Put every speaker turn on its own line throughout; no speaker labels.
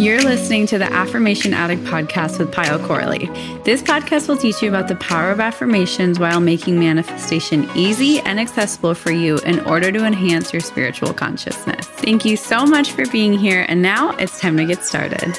You're listening to the Affirmation Addict podcast with Pyle Corley. This podcast will teach you about the power of affirmations while making manifestation easy and accessible for you in order to enhance your spiritual consciousness. Thank you so much for being here, and now it's time to get started.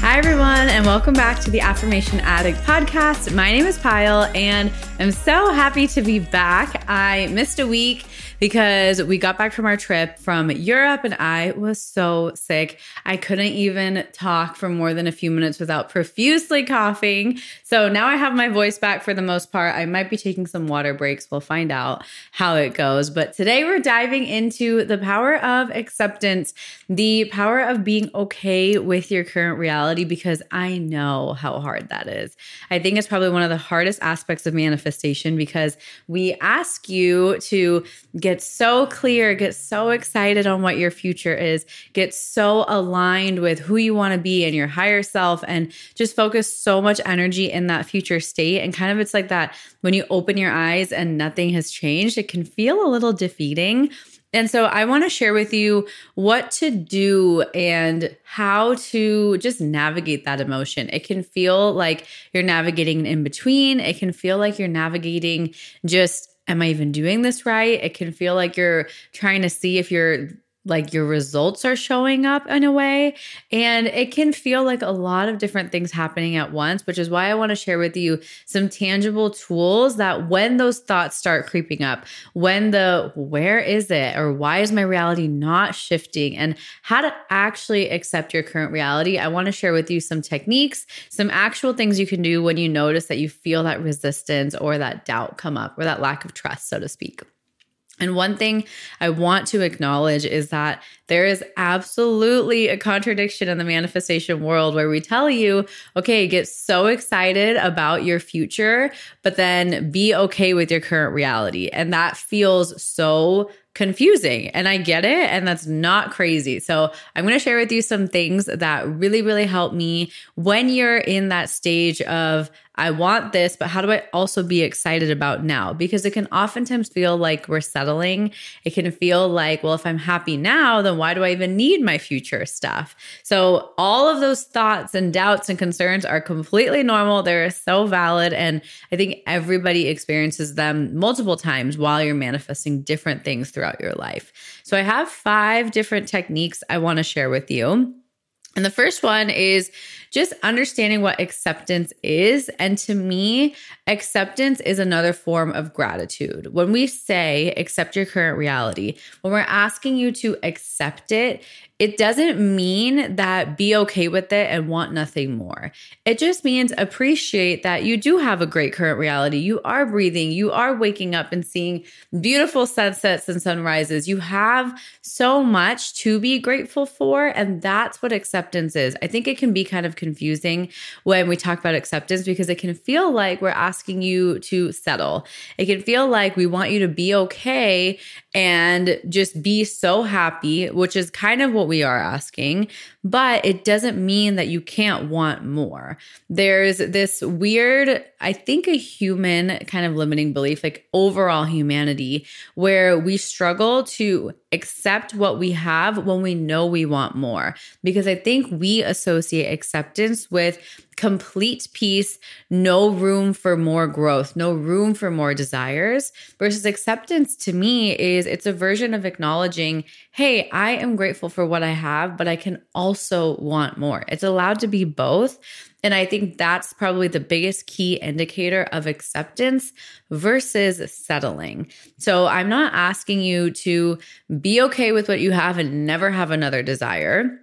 Hi, everyone, and welcome back to the Affirmation Addict podcast. My name is Pyle, and I'm so happy to be back. I missed a week because we got back from our trip from Europe and I was so sick. I couldn't even talk for more than a few minutes without profusely coughing. So now I have my voice back for the most part. I might be taking some water breaks. We'll find out how it goes. But today we're diving into the power of acceptance, the power of being okay with your current reality, because I know how hard that is. I think it's probably one of the hardest aspects of manifestation because we ask you to get get so clear, get so excited on what your future is, get so aligned with who you want to be and your higher self, and just focus so much energy in that future state. And kind of it's like that when you open your eyes and nothing has changed, it can feel a little defeating. And so I want to share with you what to do and how to just navigate that emotion. It can feel like you're navigating in between. It can feel like you're navigating just am I even doing this right? It can feel like you're trying to see if you're like your results are showing up in a way. And it can feel like a lot of different things happening at once, which is why I want to share with you some tangible tools that when those thoughts start creeping up, when the where is it or why is my reality not shifting and how to actually accept your current reality, I want to share with you some techniques, some actual things you can do when you notice that you feel that resistance or that doubt come up or that lack of trust, so to speak. And one thing I want to acknowledge is that there is absolutely a contradiction in the manifestation world where we tell you, okay, get so excited about your future, but then be okay with your current reality. And that feels so confusing. And I get it. And that's not crazy. So I'm going to share with you some things that really, really help me when you're in that stage of, I want this, but how do I also be excited about now? Because it can oftentimes feel like we're settling. It can feel like, well, if I'm happy now, then why do I even need my future stuff? So, all of those thoughts and doubts and concerns are completely normal. They're so valid. And I think everybody experiences them multiple times while you're manifesting different things throughout your life. So, I have five different techniques I want to share with you. And the first one is just understanding what acceptance is. And to me, acceptance is another form of gratitude. When we say accept your current reality, when we're asking you to accept it, it doesn't mean that be okay with it and want nothing more. It just means appreciate that you do have a great current reality. You are breathing, you are waking up and seeing beautiful sunsets and sunrises. You have so much to be grateful for. And that's what acceptance is. I think it can be kind of confusing when we talk about acceptance because it can feel like we're asking you to settle. It can feel like we want you to be okay and just be so happy, which is kind of what we are asking, but it doesn't mean that you can't want more. There's this weird, I think, a human kind of limiting belief, like overall humanity, where we struggle to accept what we have when we know we want more. Because I think we associate acceptance with complete peace, no room for more growth, no room for more desires. Versus acceptance to me is it's a version of acknowledging, hey, I am grateful for what I have, but I can also want more. It's allowed to be both. And I think that's probably the biggest key indicator of acceptance versus settling. So I'm not asking you to be okay with what you have and never have another desire.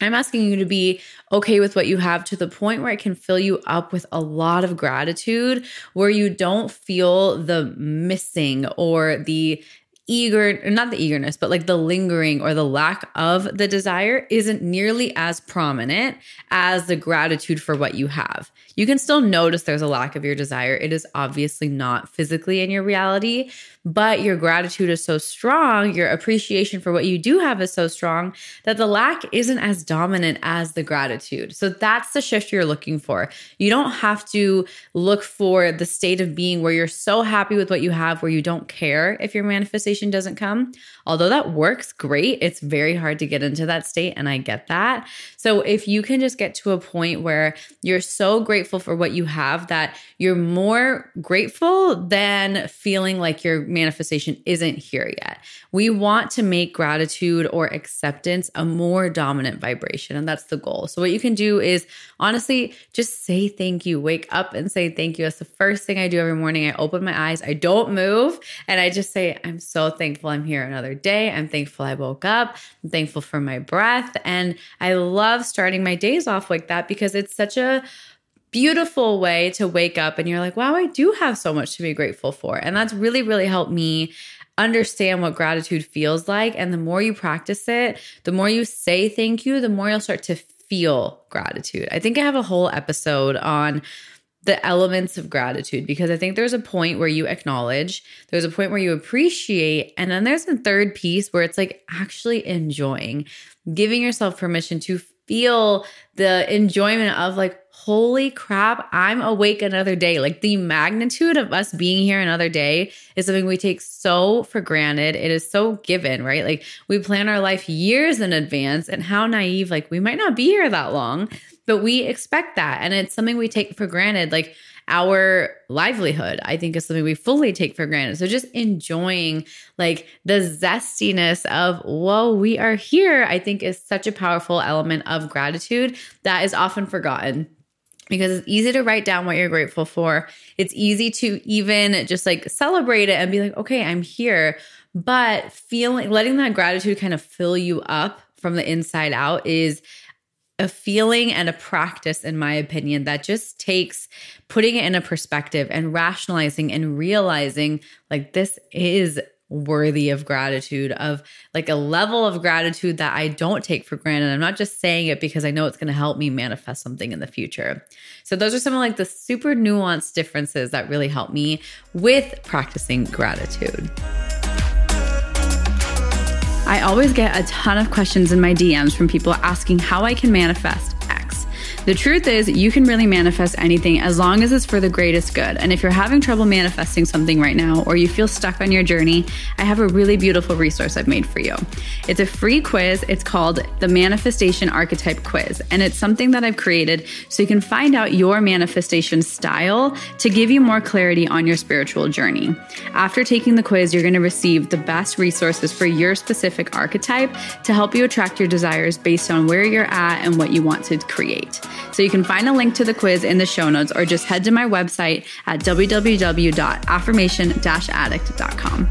I'm asking you to be okay with what you have to the point where it can fill you up with a lot of gratitude, where you don't feel the missing or the eager, not the eagerness, but like the lingering or the lack of the desire isn't nearly as prominent as the gratitude for what you have. You can still notice there's a lack of your desire. It is obviously not physically in your reality, but your gratitude is so strong, your appreciation for what you do have is so strong that the lack isn't as dominant as the gratitude. So that's the shift you're looking for. You don't have to look for the state of being where you're so happy with what you have, where you don't care if your manifestation doesn't come. Although that works great, it's very hard to get into that state. And I get that. So if you can just get to a point where you're so grateful for what you have that you're more grateful than feeling like your manifestation isn't here yet. We want to make gratitude or acceptance a more dominant vibration, and that's the goal. So, what you can do is honestly just say thank you. Wake up and say thank you. That's the first thing I do every morning. I open my eyes, I don't move, and I just say, I'm so thankful I'm here another day. I'm thankful I woke up. I'm thankful for my breath. And I love starting my days off like that because it's such a beautiful way to wake up and you're like, wow, I do have so much to be grateful for. And that's really, really helped me understand what gratitude feels like. And the more you practice it, the more you say thank you, the more you'll start to feel gratitude. I think I have a whole episode on the elements of gratitude because I think there's a point where you acknowledge, there's a point where you appreciate, and then there's a third piece where it's like actually enjoying, giving yourself permission to feel the enjoyment of like holy crap, I'm awake another day. Like the magnitude of us being here another day is something we take so for granted. It is so given, right? Like we plan our life years in advance, and how naive, like we might not be here that long, but we expect that. And it's something we take for granted. Like our livelihood, I think is something we fully take for granted. So just enjoying like the zestiness of, whoa, we are here, I think is such a powerful element of gratitude that is often forgotten because it's easy to write down what you're grateful for. It's easy to even just like celebrate it and be like, okay, I'm here. But feeling, letting that gratitude kind of fill you up from the inside out is a feeling and a practice, in my opinion, that just takes putting it in a perspective and rationalizing and realizing like this is worthy of gratitude, of like a level of gratitude that I don't take for granted. I'm not just saying it because I know it's going to help me manifest something in the future. So, those are some of like the super nuanced differences that really help me with practicing gratitude. I always get a ton of questions in my DMs from people asking how I can manifest the truth is, you can really manifest anything as long as it's for the greatest good. And if you're having trouble manifesting something right now, or you feel stuck on your journey, I have a really beautiful resource I've made for you. It's a free quiz. It's called the Manifestation Archetype Quiz. And it's something that I've created so you can find out your manifestation style to give you more clarity on your spiritual journey. After taking the quiz, you're going to receive the best resources for your specific archetype to help you attract your desires based on where you're at and what you want to create. So you can find a link to the quiz in the show notes or just head to my website at www.affirmation-addict.com.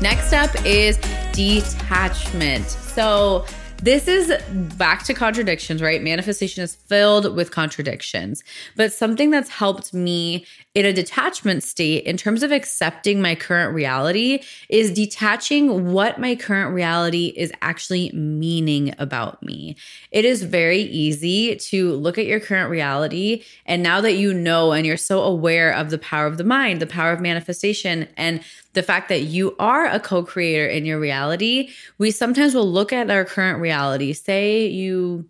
Next up is detachment. So this is back to contradictions, right? Manifestation is filled with contradictions. But something that's helped me in a detachment state in terms of accepting my current reality is detaching what my current reality is actually meaning about me. It is very easy to look at your current reality and now that you know and you're so aware of the power of the mind, the power of manifestation and the fact that you are a co-creator in your reality, we sometimes will look at our current reality. Say you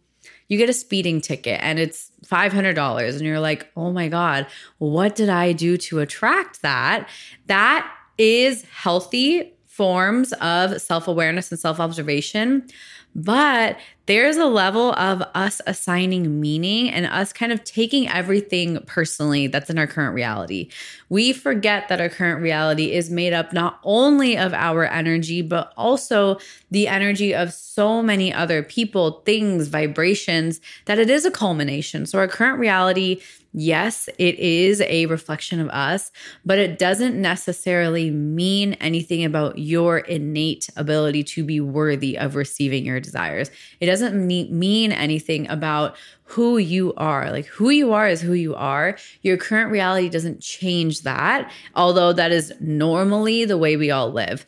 you get a speeding ticket and it's $500 and you're like, "Oh my god, what did I do to attract that?" That is healthy forms of self-awareness and self-observation. But there's a level of us assigning meaning and us kind of taking everything personally that's in our current reality. We forget that our current reality is made up not only of our energy, but also the energy of so many other people, things, vibrations, that it is a culmination. So our current reality yes, it is a reflection of us, but it doesn't necessarily mean anything about your innate ability to be worthy of receiving your desires. It doesn't mean anything about who you are. Like who you are is who you are. Your current reality doesn't change that, although that is normally the way we all live.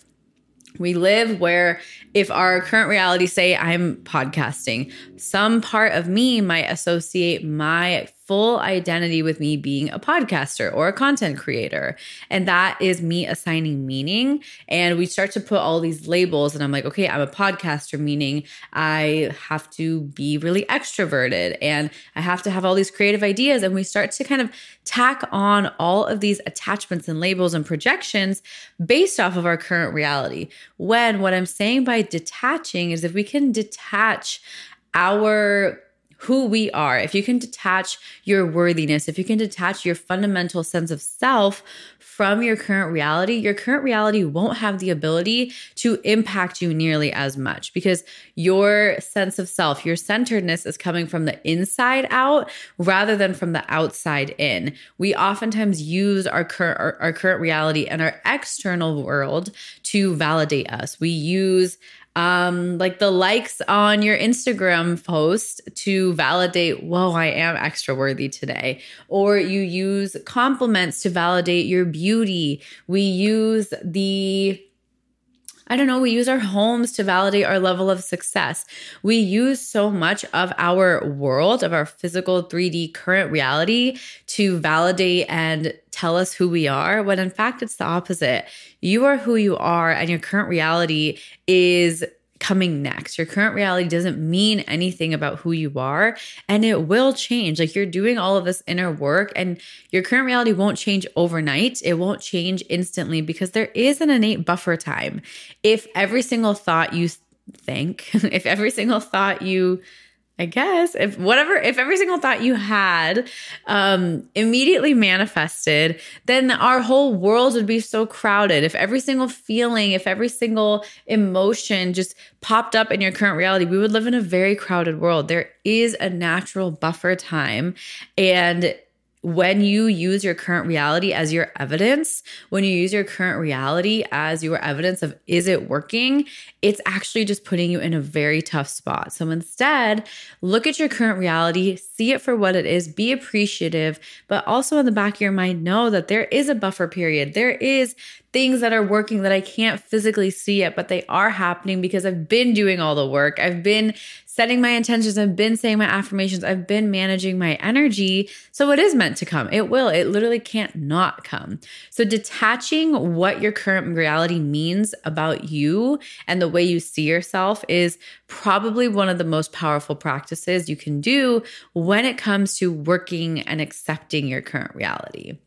We live where if our current reality say I'm podcasting, some part of me might associate my full identity with me being a podcaster or a content creator. And that is me assigning meaning. And we start to put all these labels, and I'm like, okay, I'm a podcaster, meaning I have to be really extroverted and I have to have all these creative ideas. And we start to kind of tack on all of these attachments and labels and projections based off of our current reality. When what I'm saying by detaching is if we can detach our who we are, if you can detach your worthiness, if you can detach your fundamental sense of self from your current reality, your current reality won't have the ability to impact you nearly as much because your sense of self, your centeredness is coming from the inside out rather than from the outside in. We oftentimes use our current our, our current reality and our external world to validate us. We use um, like the likes on your Instagram post to validate, whoa, I am extra worthy today. Or you use compliments to validate your beauty. We use the I don't know, we use our homes to validate our level of success. We use so much of our world, of our physical 3D current reality to validate and tell us who we are, when in fact it's the opposite. You are who you are, and your current reality is coming next. Your current reality doesn't mean anything about who you are and it will change. Like you're doing all of this inner work and your current reality won't change overnight. It won't change instantly because there is an innate buffer time. If every single thought you think, if every single thought you I guess if whatever, if every single thought you had um, immediately manifested, then our whole world would be so crowded. If every single feeling, if every single emotion just popped up in your current reality, we would live in a very crowded world. There is a natural buffer time. And when you use your current reality as your evidence, when you use your current reality as your evidence of is it working, it's actually just putting you in a very tough spot. So instead, look at your current reality, see it for what it is, be appreciative, but also in the back of your mind, know that there is a buffer period. There is things that are working that I can't physically see yet, but they are happening because I've been doing all the work. I've been setting my intentions. I've been saying my affirmations. I've been managing my energy. So it is meant to come. It will. It literally can't not come. So detaching what your current reality means about you and the way you see yourself is probably one of the most powerful practices you can do when it comes to working and accepting your current reality.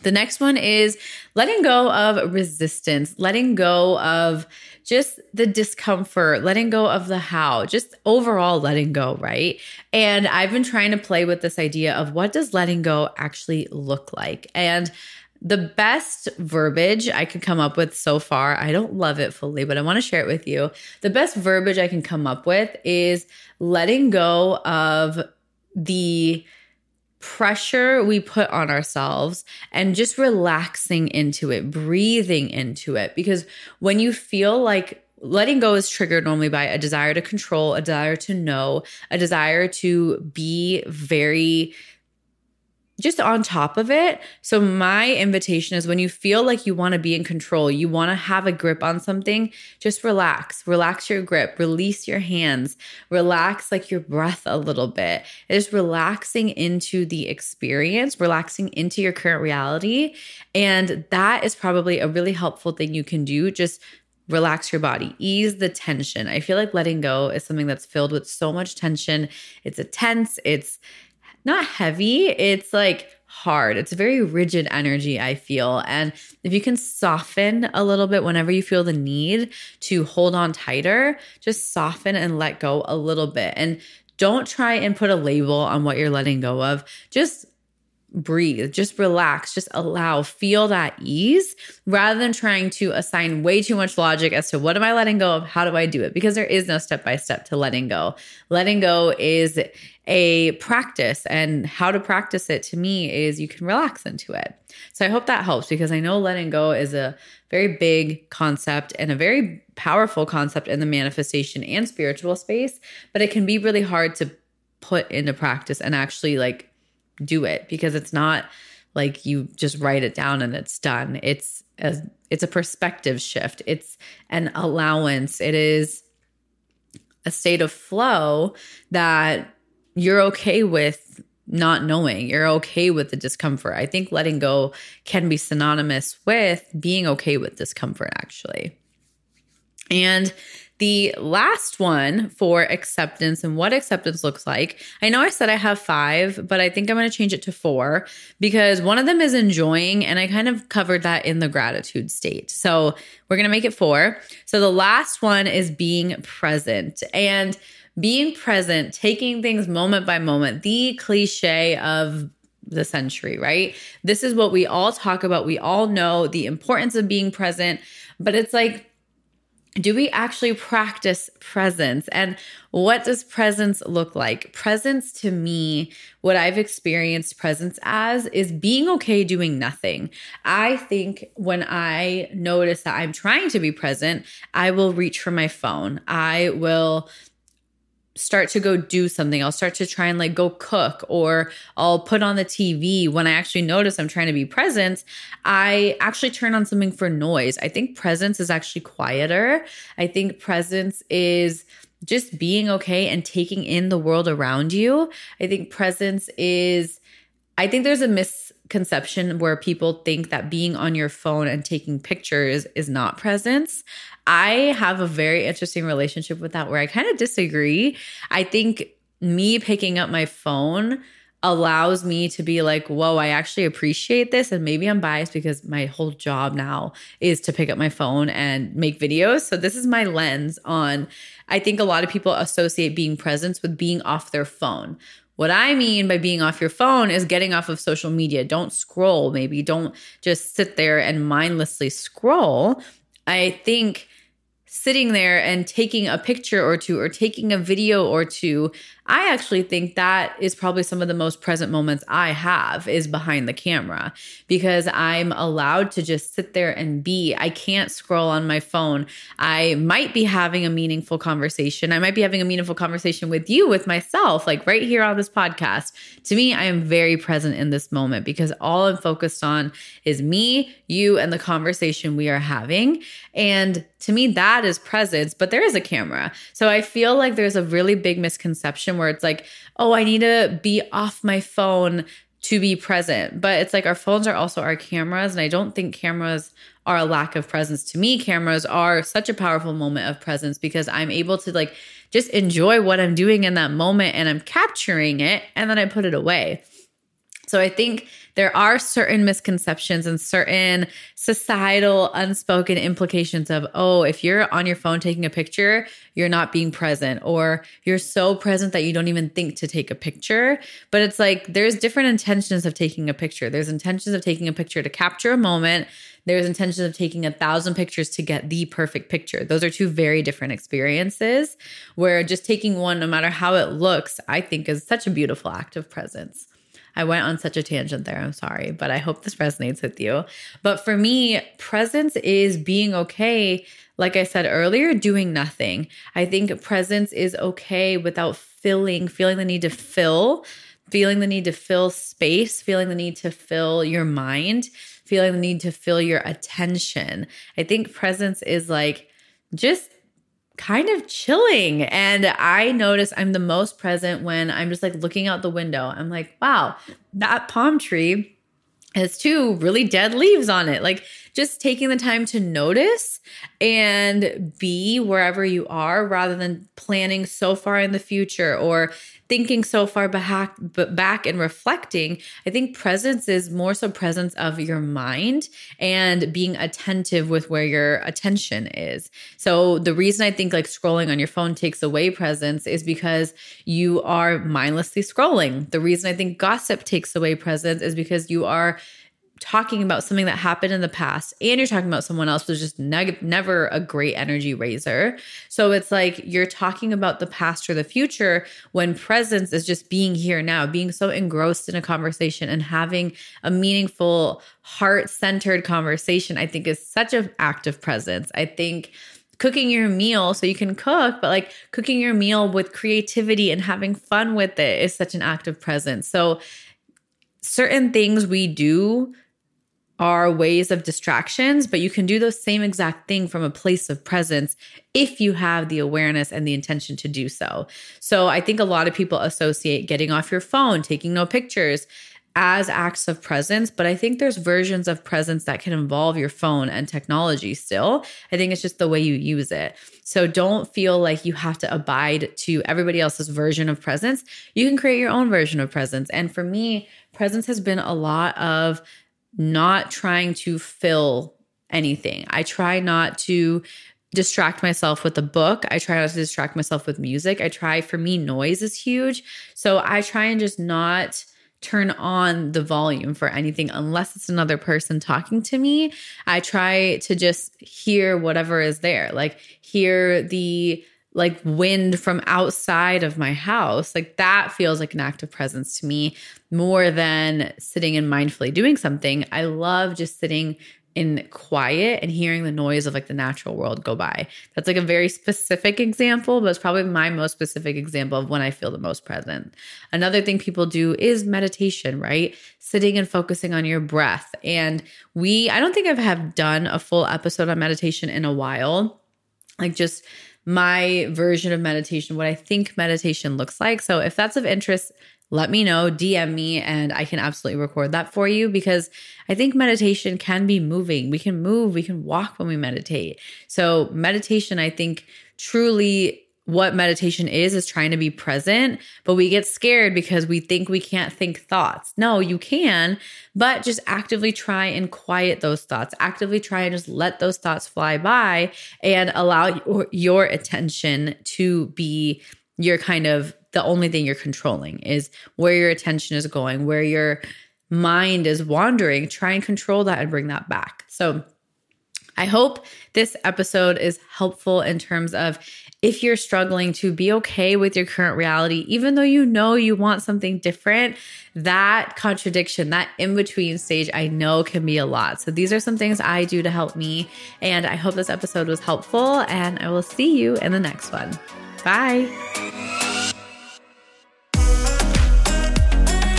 The next one is letting go of resistance, letting go of just the discomfort, letting go of the how, just overall letting go, right? And I've been trying to play with this idea of what does letting go actually look like? And the best verbiage I could come up with so far, I don't love it fully, but I want to share it with you. The best verbiage I can come up with is letting go of the pressure we put on ourselves and just relaxing into it, breathing into it. Because when you feel like letting go is triggered normally by a desire to control, a desire to know, a desire to be very just on top of it. So, my invitation is when you feel like you want to be in control, you want to have a grip on something, just relax, relax your grip, release your hands, relax like your breath a little bit. Just relaxing into the experience, relaxing into your current reality. And that is probably a really helpful thing you can do. Just relax your body, ease the tension. I feel like letting go is something that's filled with so much tension. It's a tense, it's not heavy, it's like hard. It's a very rigid energy, I feel. And if you can soften a little bit whenever you feel the need to hold on tighter, just soften and let go a little bit. And don't try and put a label on what you're letting go of. Just breathe, just relax, just allow, feel that ease rather than trying to assign way too much logic as to what am I letting go of? How do I do it? Because there is no step by step to letting go. Letting go is a practice, and how to practice it to me is you can relax into it. So I hope that helps because I know letting go is a very big concept and a very powerful concept in the manifestation and spiritual space, but it can be really hard to put into practice and actually like do it because it's not like you just write it down and it's done. It's a it's a perspective shift. It's an allowance. It is a state of flow that you're okay with not knowing. You're okay with the discomfort. I think letting go can be synonymous with being okay with discomfort, actually. And the last one for acceptance and what acceptance looks like. I know I said I have five, but I think I'm going to change it to four because one of them is enjoying, and I kind of covered that in the gratitude state. So we're going to make it four. So the last one is being present. And being present, taking things moment by moment, the cliche of the century, right? This is what we all talk about. We all know the importance of being present, but it's like, do we actually practice presence? And what does presence look like? Presence to me, what I've experienced presence as is being okay doing nothing. I think when I notice that I'm trying to be present, I will reach for my phone. I will start to go do something. I'll start to try and like go cook or I'll put on the TV when I actually notice I'm trying to be present. I actually turn on something for noise. I think presence is actually quieter. I think presence is just being okay and taking in the world around you. I think presence is I think there's a misconception where people think that being on your phone and taking pictures is not presence. I have a very interesting relationship with that where I kind of disagree. I think me picking up my phone allows me to be like, whoa, I actually appreciate this. And maybe I'm biased because my whole job now is to pick up my phone and make videos. So this is my lens on, I think a lot of people associate being present with being off their phone. What I mean by being off your phone is getting off of social media. Don't scroll, maybe. Don't just sit there and mindlessly scroll. I think sitting there and taking a picture or two or taking a video or two I actually think that is probably some of the most present moments I have is behind the camera because I'm allowed to just sit there and be. I can't scroll on my phone. I might be having a meaningful conversation. I might be having a meaningful conversation with you, with myself, like right here on this podcast. To me, I am very present in this moment because all I'm focused on is me, you, and the conversation we are having. And to me, that is presence, but there is a camera. So I feel like there's a really big misconception where it's like, oh, I need to be off my phone to be present. But it's like our phones are also our cameras. And I don't think cameras are a lack of presence. To me, cameras are such a powerful moment of presence because I'm able to like just enjoy what I'm doing in that moment and I'm capturing it and then I put it away. So I think there are certain misconceptions and certain societal unspoken implications of, oh, if you're on your phone taking a picture, you're not being present, or you're so present that you don't even think to take a picture. But it's like there's different intentions of taking a picture. There's intentions of taking a picture to capture a moment. There's intentions of taking a thousand pictures to get the perfect picture. Those are two very different experiences where just taking one, no matter how it looks, I think is such a beautiful act of presence. I went on such a tangent there. I'm sorry, but I hope this resonates with you. But for me, presence is being okay. Like I said earlier, doing nothing. I think presence is okay without filling, feeling the need to fill, feeling the need to fill space, feeling the need to fill your mind, feeling the need to fill your attention. I think presence is like just kind of chilling. And I notice I'm the most present when I'm just like looking out the window. I'm like, wow, that palm tree has two really dead leaves on it. Like just taking the time to notice and be wherever you are rather than planning so far in the future or thinking so far back back and reflecting i think presence is more so presence of your mind and being attentive with where your attention is. So the reason i think like scrolling on your phone takes away presence is because you are mindlessly scrolling. The reason i think gossip takes away presence is because you are talking about something that happened in the past and you're talking about someone else was just never a great energy raiser. So it's like you're talking about the past or the future when presence is just being here now, being so engrossed in a conversation and having a meaningful, heart centered conversation, I think is such an act of presence. I think cooking your meal so you can cook, but like cooking your meal with creativity and having fun with it is such an act of presence. So certain things we do are ways of distractions, but you can do the same exact thing from a place of presence if you have the awareness and the intention to do so. So I think a lot of people associate getting off your phone, taking no pictures as acts of presence, but I think there's versions of presence that can involve your phone and technology still. I think it's just the way you use it. So don't feel like you have to abide to everybody else's version of presence. You can create your own version of presence. And for me, presence has been a lot of not trying to fill anything. I try not to distract myself with a book. I try not to distract myself with music. I try, for me, noise is huge. So I try and just not turn on the volume for anything unless it's another person talking to me. I try to just hear whatever is there, like hear the like wind from outside of my house. Like that feels like an act of presence to me more than sitting and mindfully doing something. I love just sitting in quiet and hearing the noise of like the natural world go by. That's like a very specific example, but it's probably my most specific example of when I feel the most present. Another thing people do is meditation, right? Sitting and focusing on your breath. And we, I don't think I've have done a full episode on meditation in a while. Like just my version of meditation, what I think meditation looks like. So if that's of interest, let me know, DM me, and I can absolutely record that for you because I think meditation can be moving. We can move, we can walk when we meditate. So, meditation, I think, truly what meditation is is trying to be present, but we get scared because we think we can't think thoughts. No, you can, but just actively try and quiet those thoughts. Actively try and just let those thoughts fly by and allow your, your attention to be your kind of the only thing you're controlling is where your attention is going, where your mind is wandering. Try and control that and bring that back. So, I hope this episode is helpful in terms of if you're struggling to be okay with your current reality, even though you know you want something different, that contradiction, that in between stage, I know can be a lot. So these are some things I do to help me. And I hope this episode was helpful. And I will see you in the next one. Bye.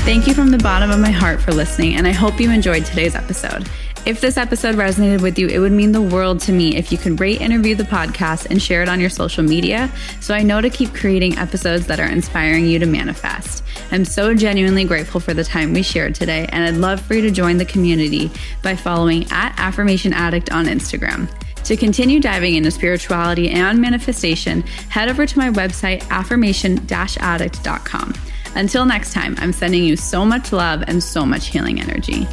Thank you from the bottom of my heart for listening, and I hope you enjoyed today's episode. If this episode resonated with you, it would mean the world to me if you could rate and review the podcast and share it on your social media so I know to keep creating episodes that are inspiring you to manifest. I'm so genuinely grateful for the time we shared today, and I'd love for you to join the community by following at Affirmation Addict on Instagram. To continue diving into spirituality and manifestation, head over to my website, affirmation addict.com. Until next time, I'm sending you so much love and so much healing energy.